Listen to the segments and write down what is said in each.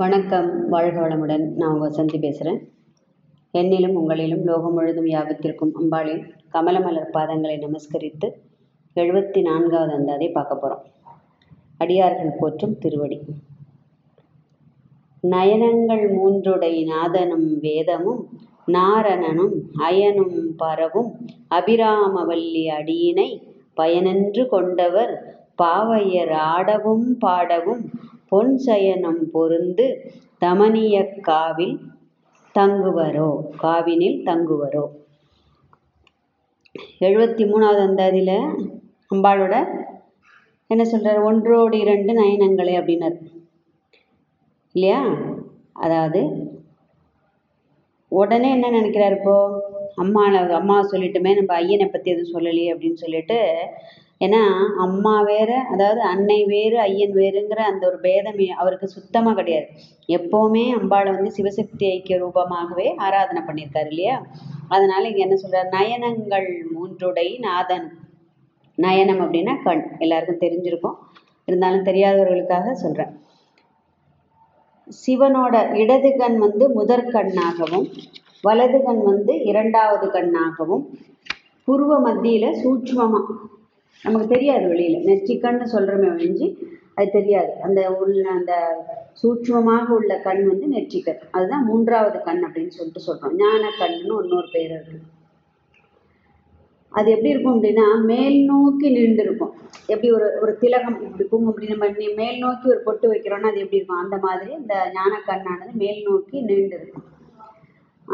வணக்கம். வாழ்க வளமுடன். நான் உங்கள் வசந்தி பேசுகிறேன் என்னிலும் உங்களிலும் லோகம் முழுதும் யாபத்திற்கும் அம்பாளின் கமலமலர் பாதங்களை நமஸ்கரித்து எழுபத்தி நான்காவது அந்தாதை பார்க்க போகிறோம் அடியார்கள் போற்றும் திருவடி. நயனங்கள் மூன்றுடை நாதனும் வேதமும் நாரணனும் அயனும் பரவும் அபிராமவல்லி அடியினை பயனென்று கொண்டவர் பாவையர் ஆடவும் பாடவும் பொன் சயனம் பொருந்து தமனிய காவில் தங்குவரோ? காவினில் தங்குவரோ? எழுபத்தி மூணாவது அந்தாதியில் அம்பாளோட என்ன சொல்கிறார் ஒன்றோடு இரண்டு நயனங்களே அப்படின்னார். இல்லையா? அதாவது உடனே என்ன நினைக்கிறார் இப்போது அம்மா அம்மா சொல்லிட்டுமே நம்ம ஐயனை பற்றி எதுவும் சொல்லலையே அப்படின்னு சொல்லிட்டு ஏன்னா அம்மா வேற அதாவது அன்னை வேறு ஐயன் வேறுங்கிற அந்த ஒரு பேதம் அவருக்கு சுத்தமாக கிடையாது. எப்போவுமே அம்பாளை வந்து சிவசக்தி ஐக்கிய ரூபமாகவே ஆராதனை பண்ணியிருக்காரு இல்லையா? அதனால இங்கே என்ன சொல்கிறார் நயனங்கள் மூன்றுடை நாதன். நயனம் அப்படின்னா கண். எல்லாருக்கும் தெரிஞ்சிருக்கும். இருந்தாலும் தெரியாதவர்களுக்காக சொல்கிறேன் சிவனோட இடது கண் வந்து முதற் கண்ணாகவும் வலது கண் வந்து இரண்டாவது கண்ணாகவும் புருவ மத்தியில் சூட்சமாக நமக்கு தெரியாது வெளியில். நெற்றிக்கண்ணு சொல்கிறோமே ஒழிஞ்சு அது தெரியாது. அந்த உள்ள அந்த சூட்சமாக உள்ள கண் வந்து நெற்றிக்கண் அதுதான் மூன்றாவது கண் அப்படின்னு சொல்லிட்டு சொல்கிறோம் ஞான கண்ணுன்னு இன்னொரு பேர் இருக்குது அது எப்படி இருக்கும் அப்படின்னா மேல் நோக்கி நின்று இருக்கும் எப்படி ஒரு ஒரு திலகம் இப்படி குங்கும் அப்படி நம்ம மேல் நோக்கி ஒரு பொட்டு வைக்கிறோன்னா அது எப்படி இருக்கும்? அந்த மாதிரி இந்த ஞான கண்ணானது மேல் நோக்கி நின்று இருக்கும்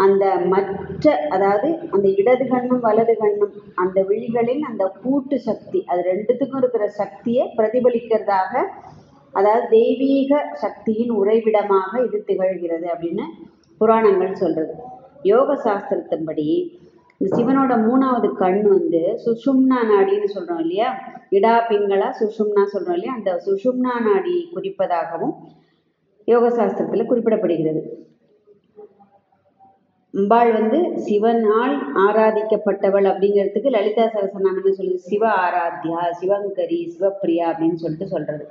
அந்த மற்ற அதாவது அந்த இடது கண்ணும் வலது கண்ணும் அந்த விழிகளில் அந்த கூட்டு சக்தி அது ரெண்டுத்துக்கும் இருக்கிற சக்தியை பிரதிபலிக்கிறதாக அதாவது தெய்வீக சக்தியின் உறைவிடமாக இது திகழ்கிறது அப்படின்னு புராணங்கள் சொல்கிறது யோக சாஸ்திரத்தின்படி இந்த சிவனோட மூணாவது கண் வந்து சுஷும்னா நாடின்னு சொல்கிறோம் இல்லையா? இடா பிங்களா சுஷும்னா சொல்கிறோம் இல்லையா? அந்த சுஷும்னா நாடி குறிப்பதாகவும் யோக சாஸ்திரத்தில் குறிப்பிடப்படுகிறது. அம்பாள் வந்து சிவனால் ஆராதிக்கப்பட்டவள் அப்படிங்கிறதுக்கு லலிதா சகசநாமம் சொல்லுது? சிவ ஆராத்யா சிவங்கரி சிவப்பிரியா அப்படின்னு சொல்லிட்டு சொல்கிறது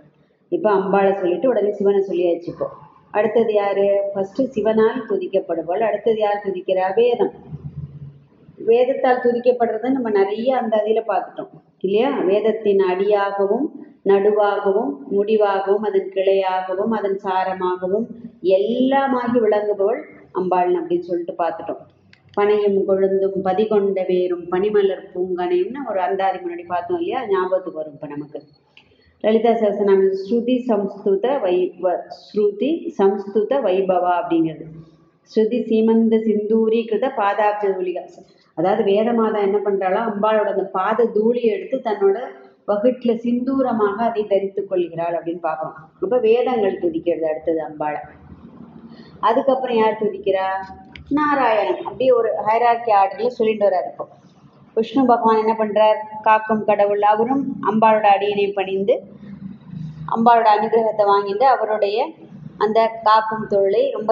இப்போ அம்பாளை சொல்லிட்டு உடனே சிவனை சொல்லியாச்சு இப்போ. அடுத்தது யார்? ஃபஸ்ட்டு சிவனால் துதிக்கப்படுவாள் அடுத்தது யார் துதிக்கிறா? வேதம். வேதத்தால் துதிக்கப்படுறத நம்ம நிறைய அந்த அதில் பார்த்துட்டோம் இல்லையா? வேதத்தின் அடியாகவும் நடுவாகவும் முடிவாகவும் அதன் கிளையாகவும் அதன் சாரமாகவும் எல்லாமாகி விளங்குபவள் அம்பாள்னு அப்படின்னு சொல்லிட்டு பார்த்துட்டோம். பனையும் கொழுந்தும் பதிகொண்ட வேரும் பனிமலர் பூங்கனையும்னு ஒரு அந்தாதி முன்னாடி பார்த்தோம் இல்லையா? ஞாபகத்துக்கு வரும் இப்போ நமக்கு. லலிதா சகசநாம ஸ்ருதி சம்ஸ்துத வை ஸ்ருதி சம்ஸ்துத வைபவா அப்படிங்கிறது. ஸ்ருதி சீமந்த சிந்தூரிகிருத பாதாப்ஜ தூளிகா. அதாவது வேதமாதா என்ன பண்ணுறாளோ அம்பாளோட அந்த பாத தூளியை எடுத்து தன்னோட வகுட்டில் சிந்தூரமாக அதை தரித்து கொள்கிறாள் அப்படின்னு பார்க்குறோம். இப்போ வேதங்கள் துதிக்கிறது அடுத்தது அம்பாளை. அதுக்கப்புறம் யார் துதிக்கிறா? நாராயணன். அப்படியே ஒரு ஹைரார்கி ஆர்டரில் சொல்லிட்டு வர்றாரு இப்போ. விஷ்ணு பகவான் என்ன பண்ணுறார் காக்கும் கடவுள் அவரும் அம்பாளோட அடியினை பணிந்து அம்பாளோட அனுகிரகத்தை வாங்கிட்டு அவருடைய அந்த காக்கும் தொழிலை ரொம்ப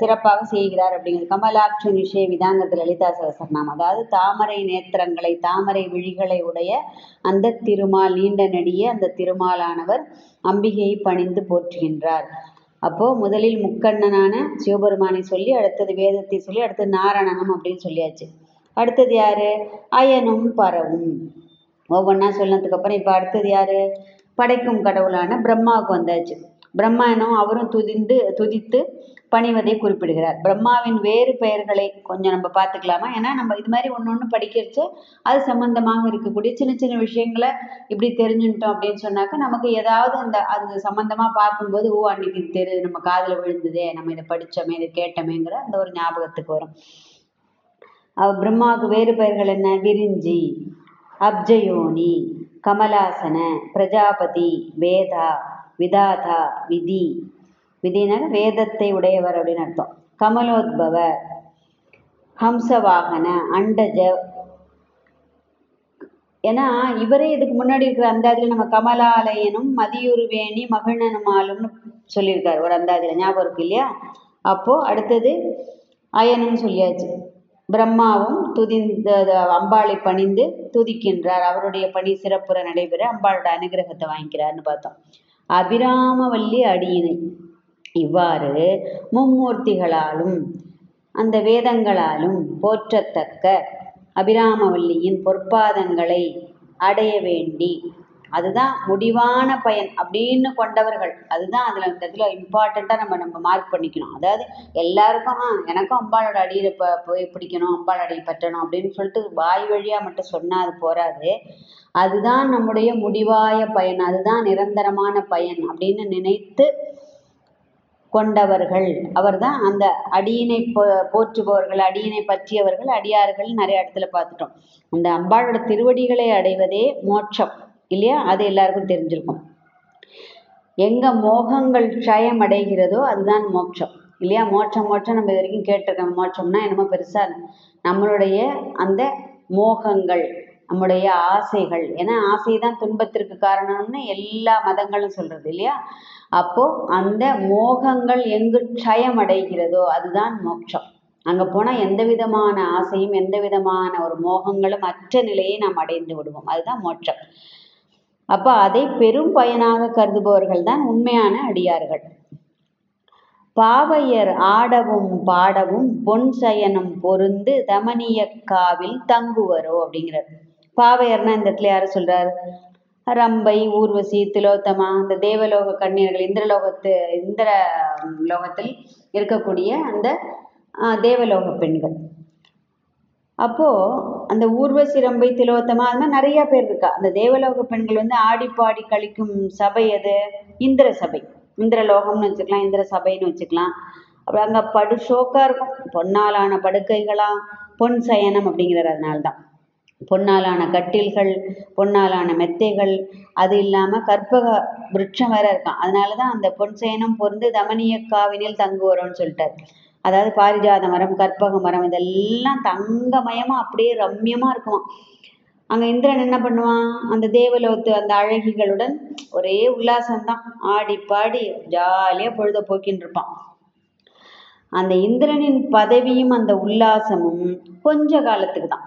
சிறப்பாக செய்கிறார் அப்படிங்கிறது. கமலாட்சன் விஷய விதாங்கத்து லலிதா சகசரநாமம். அதாவது தாமரை நேத்திரங்களை தாமரை விழிகளை உடைய அந்த திருமால் நீண்ட நெடிய அந்த திருமாலானவர் அம்பிகையை பணிந்து போற்றுகின்றார். அப்போது முதலில் முக்கண்ணனான சிவபெருமானை சொல்லி அடுத்தது வேதத்தை சொல்லி அடுத்தது நாராயணனம் அப்படின்னு சொல்லியாச்சு. அடுத்தது யார்? அயனும் பரவும். ஒவ்வொன்றா சொன்னதுக்கப்புறம் இப்போ அடுத்தது யார்? படைக்கும் கடவுளான பிரம்மாவுக்கு வந்தாச்சு. பிரம்மானும் அவரும் துதிந்து துதித்து பணிவதை குறிப்பிடுகிறார். பிரம்மாவின் வேறு பெயர்களை கொஞ்சம் நம்ம பார்த்துக்கலாமா? ஏன்னா நம்ம இது மாதிரி ஒன்று ஒன்று படிக்கிறச்சு அது சம்மந்தமாக இருக்கக்கூடிய சின்ன சின்ன விஷயங்களை இப்படி தெரிஞ்சுட்டோம் அப்படின்னு சொன்னாக்கா நமக்கு ஏதாவது அந்த அது சம்மந்தமாக பார்க்கும்போது ஓ அன்னைக்கு தெரு நம்ம காதில் விழுந்ததே நம்ம இதை படித்தோமே இதை கேட்டோமேங்கிற அந்த ஒரு ஞாபகத்துக்கு வரும். பிரம்மாவுக்கு வேறு பெயர்கள் என்ன? விரிஞ்சி அப்ஜயோனி கமலாசன பிரஜாபதி வேதா விதாதா விதி. விதினால வேதத்தை உடையவர் அப்படின்னு அர்த்தம். கமலோத்பவ ஹம்சவாகன அண்டஜ. ஏன்னா இவரே இதுக்கு முன்னாடி இருக்கிற அந்தாதியில் நம்ம கமலாலயனும் மதியுருவேணி மகிழனுமாலும்னு சொல்லியிருக்காரு. ஒரு அந்தாதியில் ஞாபகம் இருக்கு இல்லையா? அப்போது அடுத்தது அயனும் சொல்லியாச்சு. பிரம்மாவும் துதி அம்பாளை பணிந்து துதிக்கின்றார். அவருடைய பணி சிறப்புற நடைபெற அம்பாளோட அனுகிரகத்தை வாங்கிக்கிறார்னு பார்த்தோம். அபிராமவல்லி அடியினை. இவ்வாறு மும்மூர்த்திகளாலும் அந்த வேதங்களாலும் போற்றத்தக்க அபிராமவல்லியின் பொற்பாதங்களை அடைய வேண்டி அதுதான் முடிவான பயன் அப்படின்னு கொண்டவர்கள். அதுதான் அதில் இந்த இடத்துல இம்பார்ட்டண்ட்டாக நம்ம நம்ம மார்க் பண்ணிக்கணும். அதாவது எல்லாருக்கும் ஆ எனக்கும் அம்பாளோட அடியில் ப போய் பிடிக்கணும் அம்பாள் அடியை பற்றணும் அப்படின்னு சொல்லிட்டு வாய் வழியாக மட்டும் சொன்னால் அது போகாது அதுதான் நம்முடைய முடிவாய பயன் அதுதான் நிரந்தரமான பயன் அப்படின்னு நினைத்து கொண்டவர்கள். அவர் தான் அந்த அடியினை போ போற்றுபவர்கள் அடியினை பற்றியவர்கள் அடியார்கள் நிறைய இடத்துல பார்த்துட்டோம். அந்த அம்பாளோட திருவடிகளை அடைவதே மோட்சம். இல்லையா? அது எல்லாருக்கும் தெரிஞ்சிருக்கும். எங்கே மோகங்கள் க்ஷயம் அடைகிறதோ அதுதான் மோட்சம். இல்லையா? மோட்சம் மோட்சம் நம்ம இது வரைக்கும் கேட்டிருக்கோம். மோட்சம்னா என்னமோ பெருசாக நம்மளுடைய அந்த மோகங்கள் நம்முடைய ஆசைகள். ஏன்னா ஆசை தான் துன்பத்திற்கு காரணம்னு எல்லா மதங்களும் சொல்றது இல்லையா? அப்போது அந்த மோகங்கள் எங்கு க்ஷயம் அடைகிறதோ அதுதான் மோட்சம். அங்கே போனால் எந்த விதமான ஆசையும் எந்த விதமான ஒரு மோகங்களும் அற்ற நிலையை நாம் அடைந்து விடுவோம். அதுதான் மோட்சம். அப்போ அதை பெரும் பயனாக கருதுபவர்கள் தான் உண்மையான அடியார்கள். பாவையர் ஆடவும் பாடவும் பொன் சயனம் பொருந்து தமனிய காவில் தங்குவரோ அப்படிங்கிறார். பாவையர்னா இந்த இடத்துல யாரு சொல்றார்? ரம்பை ஊர்வசி திலோத்தமா அந்த தேவலோக கண்ணீர்கள் இந்திரலோகத்து இந்திர லோகத்தில் இருக்கக்கூடிய அந்த தேவலோக பெண்கள். அப்போது அந்த ஊர்வசி ரம்பை திலோத்தமா அது மாதிரி நிறையா பேர் இருக்கா? அந்த தேவலோக பெண்கள் வந்து ஆடிப்பாடி கழிக்கும் சபை எது? இந்திர சபை. இந்திரலோகம்னு வச்சுக்கலாம் இந்திர சபைன்னு வச்சுக்கலாம். அப்புறம் அங்கே படு ஷோக்காக இருக்கும். பொன்னாலான படுக்கைகளாம் பொன் சயனம் அப்படிங்கிறது அதனால தான் பொன்னாலான கட்டில்கள் பொன்னாலான மெத்தைகள் அது இல்லாமல் கற்பக விருட்சம் வேற இருக்கான். அதனால தான் அந்த பொன் சயனம் பொருந்து தமனிய காவினில் தங்குவரோன்னு சொல்லிட்டார். அதாவது பாரிஜாத மரம் கற்பக மரம் இதெல்லாம் தங்கமயமா அப்படியே ரம்யமா இருக்குமாம். அங்க இந்திரன் என்ன பண்ணுவான்? அந்த தேவலோத்து அந்த அழகிகளுடன் ஒரே உல்லாசம்தான். ஆடி பாடி ஜாலியா பொழுத போக்கின்னு இருப்பான். அந்த இந்திரனின் பதவியும் அந்த உல்லாசமும் கொஞ்ச காலத்துக்கு தான்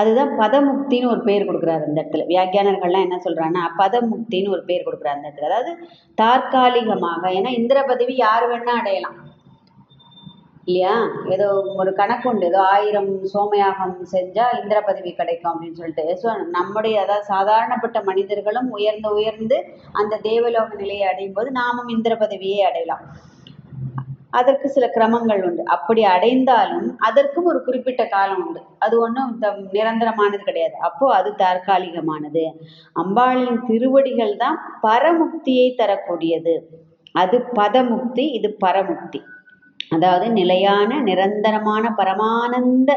அதுதான் பதமுக்தின்னு ஒரு பேர் கொடுக்குறாரு அந்த இடத்துல. வியாக்கியானர்கள்லாம் என்ன சொல்றாங்கன்னா பதமுக்தின்னு ஒரு பேர் கொடுக்குறாரு அந்த இடத்துல. அதாவது தற்காலிகமாக ஏன்னா இந்திர பதவி யார் வேணா அடையலாம். இல்லையா? ஏதோ ஒரு கணக்கு உண்டு. ஏதோ ஆயிரம் சோமயாகம் செஞ்சால் இந்திர பதவி கிடைக்கும் அப்படின்னு சொல்லிட்டு. ஸோ நம்முடைய அதாவது சாதாரணப்பட்ட மனிதர்களும் உயர்ந்து உயர்ந்து அந்த தேவலோக நிலையை அடையும் போது நாமும் இந்திர பதவியை அடையலாம். அதற்கு சில கிரமங்கள் உண்டு. அப்படி அடைந்தாலும் அதற்கும் ஒரு குறிப்பிட்ட காலம் உண்டு. அது ஒன்றும் நிரந்தரமானது கிடையாது. அப்போ அது தற்காலிகமானது. அம்பாளின் திருவடிகள் தான் பரமுக்தியை தரக்கூடியது. அது பதமுக்தி இது பரமுக்தி. அதாவது நிலையான நிரந்தரமான பரமானந்த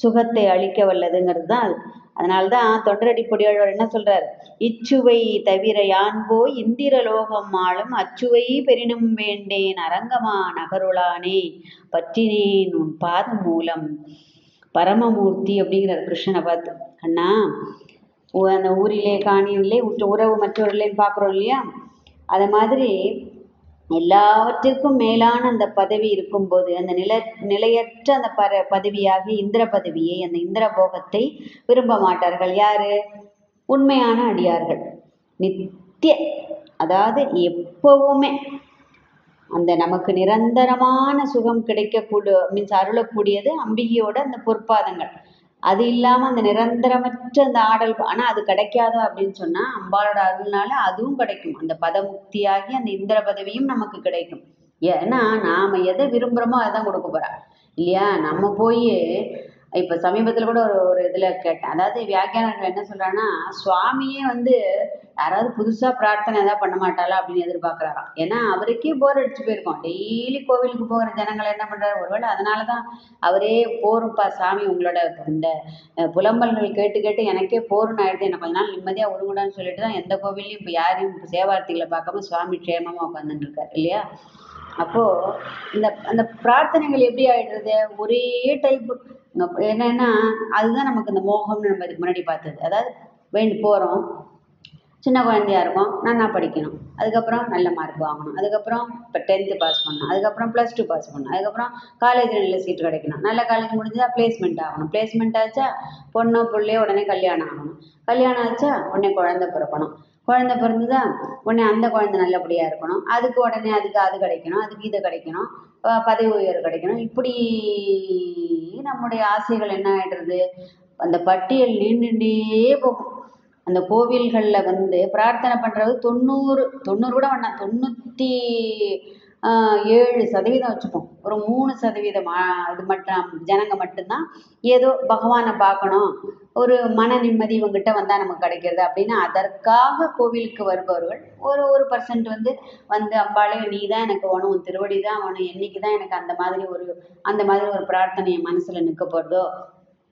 சுகத்தை அளிக்க வல்லதுங்கிறது தான் அது. அதனால தான் தொண்டரடிப்பொடியாளர் என்ன சொல்றார்? இச்சுவை தவிர யான் போய் இந்திர லோகம் ஆளும் அச்சுவை பெரினும் வேண்டேன் அரங்கமா நகருளானே பற்றினேன் உன் பாதம் மூலம். பரமமூர்த்தி அப்படிங்கிறார் கிருஷ்ணனை பார்த்து. அண்ணா அந்த ஊரிலே காணியிலே உற்ற உறவு மற்றவர்களையும் பார்க்குறோம் இல்லையா? அதை மாதிரி எல்லாவற்றிற்கும் மேலான அந்த பதவி இருக்கும்போது அந்த நில நிலையற்ற அந்த பர பதவியாக இந்திர பதவியை அந்த இந்திர போகத்தை விரும்ப மாட்டார்கள். யாரு? உண்மையான அடியார்கள். நித்திய அதாவது எப்பவுமே அந்த நமக்கு நிரந்தரமான சுகம் கிடைக்கக்கூடிய மீன்ஸ் அருளக்கூடியது அம்பிகையோட அந்த பொற்பாதங்கள். அது இல்லாம அந்த நிரந்தரமற்ற அந்த ஆடல் ஆனா அது கிடைக்காது அப்படின்னு சொன்னா அம்பாளோட அருள்னால அதுவும் கிடைக்கும். அந்த பதமுக்தியாகி அந்த இந்திர பதவியும் நமக்கு கிடைக்கும். ஏன்னா நாம எதை விரும்புறோமோ அதான் கொடுக்க போறா. இல்லையா? நம்ம போய் இப்போ சமீபத்தில் கூட ஒரு ஒரு இதில் கேட்டேன். அதாவது வியாக்கியானர்கள் என்ன சொல்கிறான்னா சுவாமியே வந்து யாராவது புதுசாக பிரார்த்தனை எதாவது பண்ண மாட்டாளா அப்படின்னு எதிர்பார்க்குறாராம். ஏன்னா அவருக்கே போர் அடிச்சு போயிருக்கோம். டெய்லி கோவிலுக்கு போகிற ஜனங்கள் என்ன பண்ணுறாரு ஒருவேளை அதனாலதான் அவரே போரும்ப்பா சாமி உங்களோட இந்த புலம்பல்கள் கேட்டு கேட்டு எனக்கே போருன்னு ஆயிடுது. எனக்கு கொஞ்ச நாள் நிம்மதியாக விடுங்கடான்னு சொல்லிட்டு தான் எந்த கோவில்லையும் இப்போ யாரையும் சேவார்த்திகளை பார்க்காம சுவாமி க்ஷேமமாக உட்காந்துட்டு இல்லையா? அப்போ இந்த அந்த பிரார்த்தனைகள் எப்படி ஆயிடுறது? ஒரே டைப் என்னன்னா அதுதான் நமக்கு இந்த மோகம்னு நம்ம இதுக்கு முன்னாடி பார்த்தது. அதாவது வேண்டி போகிறோம் சின்ன குழந்தையா இருக்கும். நல்லா படிக்கணும்? அதுக்கப்புறம் நல்ல மார்க் வாங்கணும். அதுக்கப்புறம் இப்போ டென்த்து பாஸ் பண்ணணும். அதுக்கப்புறம் ப்ளஸ் டூ பாஸ் பண்ணணும். அதுக்கப்புறம் காலேஜில் நல்ல சீட்டு கிடைக்கணும். நல்ல காலேஜ் முடிஞ்சா பிளேஸ்மெண்ட் ஆகணும். பிளேஸ்மெண்ட் ஆச்சா பொண்ணோ பிள்ளையோ உடனே கல்யாணம் ஆகணும். கல்யாணம் ஆச்சா உடனே குழந்தை பிறக்கணும். குழந்தை பிறந்துதான் உடனே அந்த குழந்தை நல்லபடியாக இருக்கணும். அதுக்கு உடனே அதுக்கு அது கிடைக்கணும் அதுக்கு இது கிடைக்கணும் பதவி உயர்வு கிடைக்கணும். இப்படி நம்முடைய ஆசைகள் என்ன ஆயிடுறது? அந்த பட்டியல் நீண்டுண்டே போகும். அந்த கோவில்களில் வந்து பிரார்த்தனை பண்ணுறது தொண்ணூறு தொண்ணூறு கூட வேணாம் தொண்ணூற்றி ஏழு சதவீதம் வச்சுப்போம். ஒரு மூணு சதவீதம் இது மட்டும் ஜனங்க மட்டும்தான் ஏதோ பகவானை பார்க்கணும். ஒரு மன நிம்மதி இவங்ககிட்ட வந்தால் நமக்கு கிடைக்கிறது அப்படின்னு அதற்காக கோவிலுக்கு வருபவர்கள் ஒரு ஒரு பர்சன்ட் வந்து வந்து அம்பாளே நீ தான் எனக்கு வேணும் உன் திருவடி தான் வேணும் என்னைக்கு தான் எனக்கு அந்த மாதிரி ஒரு அந்த மாதிரி ஒரு பிரார்த்தனை என் மனசில் நிற்க போகிறதோ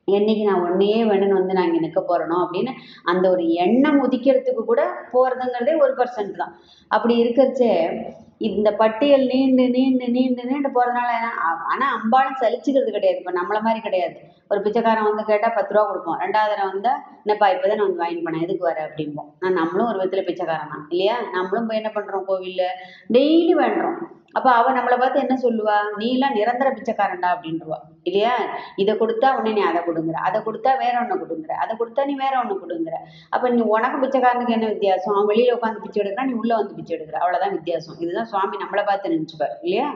என்னைக்கு நான் ஒன்றையே வேணும்னு வந்து நான் இங்கே நிற்க போகிறனோ அப்படின்னு அந்த ஒரு எண்ணம் உதிக்கிறதுக்கு கூட போகிறதுங்கிறதே ஒரு பர்சன்ட் தான். அப்படி இருக்கிறச்சே இந்த பட்டியல் நீண்டு நீண்டு நீண்டு நீண்டு போகிறதுனால ஆனால் அம்பாலும் சலிச்சுக்கிறது கிடையாது. இப்போ நம்மள மாதிரி கிடையாது. ஒரு பிச்சைக்காரன் வந்து கேட்டால் பத்து ரூபா கொடுப்போம். ரெண்டாவது தடவை வந்தால் என்னப்பா இப்போ தான் நான் வந்து வாங்கி பண்ணேன் எதுக்கு வர? அப்படிம்போம். நான் நம்மளும் ஒரு விதத்தில் பிச்சைக்காரன் தான் இல்லையா? நம்மளும் போய் என்ன பண்ணுறோம் கோவிலில்? டெய்லி வேண்டுறோம். அப்போ அவள் நம்மளை பார்த்து என்ன சொல்லுவா? நீலாம் நிரந்தர பிச்சைக்காரன்டா அப்படின்றவா. இல்லையா? இதை கொடுத்தா உடனே நீ அதை கொடுங்குற. அதை கொடுத்தா வேற ஒன்று கொடுங்குற. அதை கொடுத்தா நீ வேற ஒன்று கொடுங்குற. அப்போ நீ உனக்கு பிச்சைக்காரனுக்கு என்ன வித்தியாசம்? அவன் வெளியில் உட்காந்து பிச்சை எடுக்கிறான் நீ உள்ளே வந்து பிச்சை எடுக்கிற. அவ்வளோதான் வித்தியாசம். இதுதான் சுவாமி நம்மளை பார்த்து நினச்சிப்பார் இல்லையா?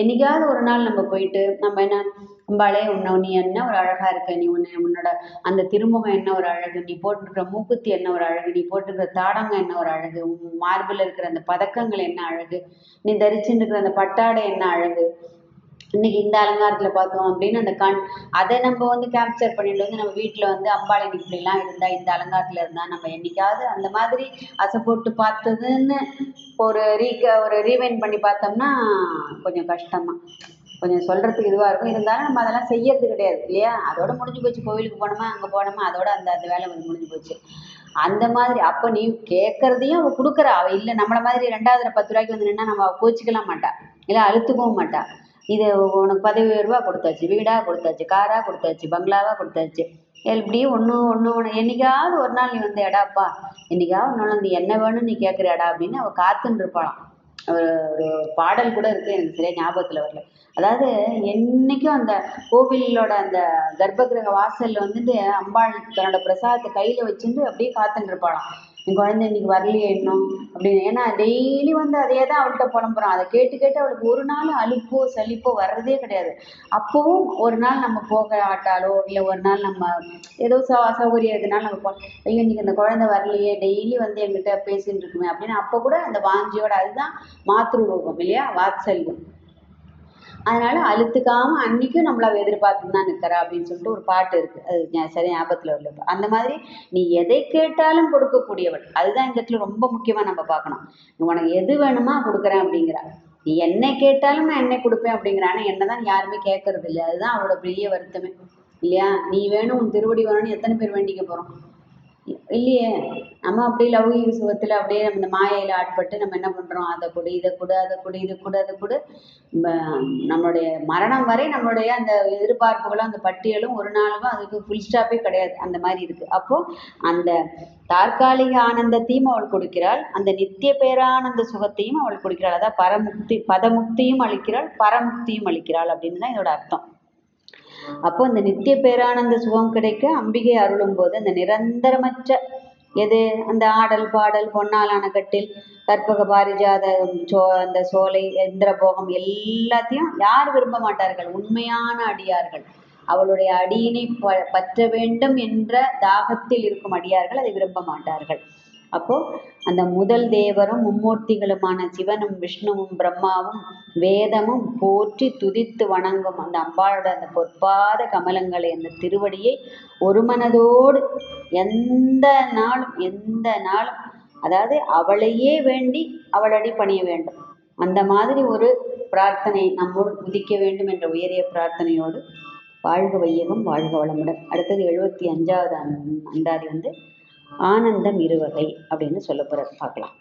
என்னைக்காவது ஒரு நாள் நம்ம போயிட்டு நம்ம என்ன அம்பாளே உன்னை நீ என்ன ஒரு அழகா இருக்க நீ உன்னை உன்னோட அந்த திருமுகம் என்ன ஒரு அழகு நீ போட்டிருக்கிற மூக்குத்தி என்ன ஒரு அழகு நீ போட்டிருக்கிற தாடங்க என்ன ஒரு அழகு உன் மார்பில் இருக்கிற அந்த பதக்கங்கள் என்ன அழகு நீ தரிச்சுட்டு இருக்கிற அந்த பட்டாடை என்ன அழகு. இன்னைக்கு இந்த அலங்காரத்தில் பார்த்தோம் அப்படின்னு அந்த கண் அதை நம்ம வந்து கேப்சர் பண்ணிட்டு வந்து நம்ம வீட்டில் வந்து அம்பாளி இப்படி இப்படிலாம் இருந்தா இந்த அலங்காரத்தில் இருந்தா நம்ம என்னைக்காவது அந்த மாதிரி அசை போட்டு பார்த்ததுன்னு ஒரு ரீக ஒரு ரீவைன் பண்ணி பார்த்தோம்னா கொஞ்சம் கஷ்டம்தான். கொஞ்சம் சொல்கிறதுக்கு இதுவாக இருக்கும். இருந்தாலும் நம்ம அதெல்லாம் செய்யறது கிடையாது இல்லையா? அதோட முடிஞ்சு போச்சு. கோவிலுக்கு போனோமா அங்கே போனோமா அதோட அந்த அந்த வேலை வந்து முடிஞ்சு போச்சு. அந்த மாதிரி அப்போ நீ கேட்குறதையும் அவள் கொடுக்குறா. அவள் இல்லை நம்மளை மாதிரி ரெண்டாவது பத்து ரூபாய்க்கு வந்து நின்னா நம்ம கோச்சிக்கலாம் மாட்டா. இல்லை அழுத்துக்கவும் மாட்டா. இது உனக்கு பதவி உயர்வாக கொடுத்தாச்சு வீடாக கொடுத்தாச்சு காராக கொடுத்தாச்சு பங்களாவாக கொடுத்தாச்சு. எப்படியும் ஒன்று ஒன்று ஒன்று என்னைக்காவது ஒரு நாள் நீ வந்து எடாப்பா என்னைக்காவது ஒன்று வந்து என்ன வேணும்னு நீ கேட்குற எடா? அப்படின்னு அவள் காத்துன்னு இருப்பாளாம். ஒரு ஒரு பாடல் கூட இருக்குது எனக்கு சரியா ஞாபகத்தில் வரல. அதாவது என்னைக்கும் அந்த கோவிலோட அந்த கர்ப்பகிரக வாசல்ல வந்துட்டு அம்பாள் தன்னோட பிரசாதத்தை கையில் வச்சுட்டு அப்படியே காத்துன்னு இருப்பாளாம். என் குழந்தை இன்னைக்கு வரலையே இன்னும்? அப்படின்னு. ஏன்னா டெய்லி வந்து அதே தான் அவள்கிட்ட புலம்புறோம் அதை கேட்டு கேட்டு அவளுக்கு ஒரு நாள் அலுப்போ சலிப்போ வர்றதே கிடையாது. அப்போவும் ஒரு நாள் நம்ம போக ஆட்டாலோ இல்லை ஒரு நாள் நம்ம ஏதோ ச அசௌகரியம் எதுனால நம்ம போ ஐயோ இன்னைக்கு அந்த குழந்தை வரலையே டெய்லி வந்து எங்கிட்ட பேசிட்டு இருக்குமே அப்படின்னு அப்போ கூட அந்த வாஞ்சியோட அதுதான் மாத்ரு ரோகம் இல்லையா? வாத்சல்யம். அதனால அழுத்துக்காம அன்னைக்கும் நம்மள அவ எதிர்பார்த்து தான் நிற்கிறா அப்படின்னு சொல்லிட்டு ஒரு பாட்டு இருக்கு. அது ஞா- சரி ஞாபகத்தில் வரல அந்த மாதிரி நீ எதை கேட்டாலும் கொடுக்கக்கூடியவள். அதுதான் இந்த இடத்துல ரொம்ப முக்கியமா நம்ம பார்க்கணும். உனக்கு எது வேணுமா கொடுக்குறேன் அப்படிங்கிறா. நீ என்னை கேட்டாலும் நான் என்ன கொடுப்பேன் அப்படிங்கிற. ஆனால் என்ன தான் யாருமே கேட்கறது இல்லை. அதுதான் அவளோட பெரிய வருத்தமே. இல்லையா? நீ வேணும் உன் திருவடி வேணும்னு எத்தனை பேர் வேண்டிக்க போகிறோம் இல்லையே நம்ம அப்படியே லௌகீக சுகத்தில் அப்படியே நம்ம இந்த மாயையில் ஆட்பட்டு நம்ம என்ன பண்ணுறோம் அதை கொடு இதை கொடு அதை கொடு இதை கொடு அதை கொடு. நம்மளுடைய மரணம் வரை நம்மளுடைய அந்த எதிர்பார்ப்புகளும் அந்த பட்டியலும் ஒரு நாளும் அதுக்கு ஃபுல் ஸ்டாப்பே கிடையாது. அந்த மாதிரி இருக்குது அப்போது அந்த தற்காலிக ஆனந்தத்தையும் அவள் கொடுக்கிறாள். அந்த நித்திய பேரானந்த சுகத்தையும் அவள் கொடுக்கிறாள். அதாவது பரமுக்தி பதமுக்தியும் அளிக்கிறாள் பரமுக்தியும் அளிக்கிறாள் அப்படின்னு தான் இதோட அர்த்தம். அப்போ இந்த நித்திய பேரானந்த சுகம் கிடைக்க அம்பிகை அருளும் போது அந்த நிரந்தரமற்ற எது? அந்த ஆடல் பாடல் பொன்னாலான கட்டில் கற்பக பாரிஜாத சோ அந்த சோலை இந்திரபோகம் எல்லாத்தையும் யார் விரும்ப மாட்டார்கள்? உண்மையான அடியார்கள். அவளுடைய அடியினை ப பற்ற வேண்டும் என்ற தாகத்தில் இருக்கும் அடியார்கள் அதை விரும்ப மாட்டார்கள். அப்போ அந்த முதல் தேவரும் மும்மூர்த்திகளுமான சிவனும் விஷ்ணுவும் பிரம்மாவும் வேதமும் போற்றி துதித்து வணங்கும் அந்த அம்பாளோட அந்த பொற்பாத கமலங்களை அந்த திருவடியை ஒரு மனதோடு எந்த நாளும் எந்த நாளும் அதாவது அவளையே வேண்டி அவளடி பணிய வேண்டும். அந்த மாதிரி ஒரு பிரார்த்தனை நம்மோடு உதிக்க வேண்டும் என்ற உயரிய பிரார்த்தனையோடு வாழ்க வையகம் வாழ்க வளமுடன். அடுத்தது எழுபத்தி அஞ்சாவது அந் அந்தாதி வந்து ஆனந்தம் இருவகை அப்படின்னு சொல்ல போகிற பார்க்கலாம்.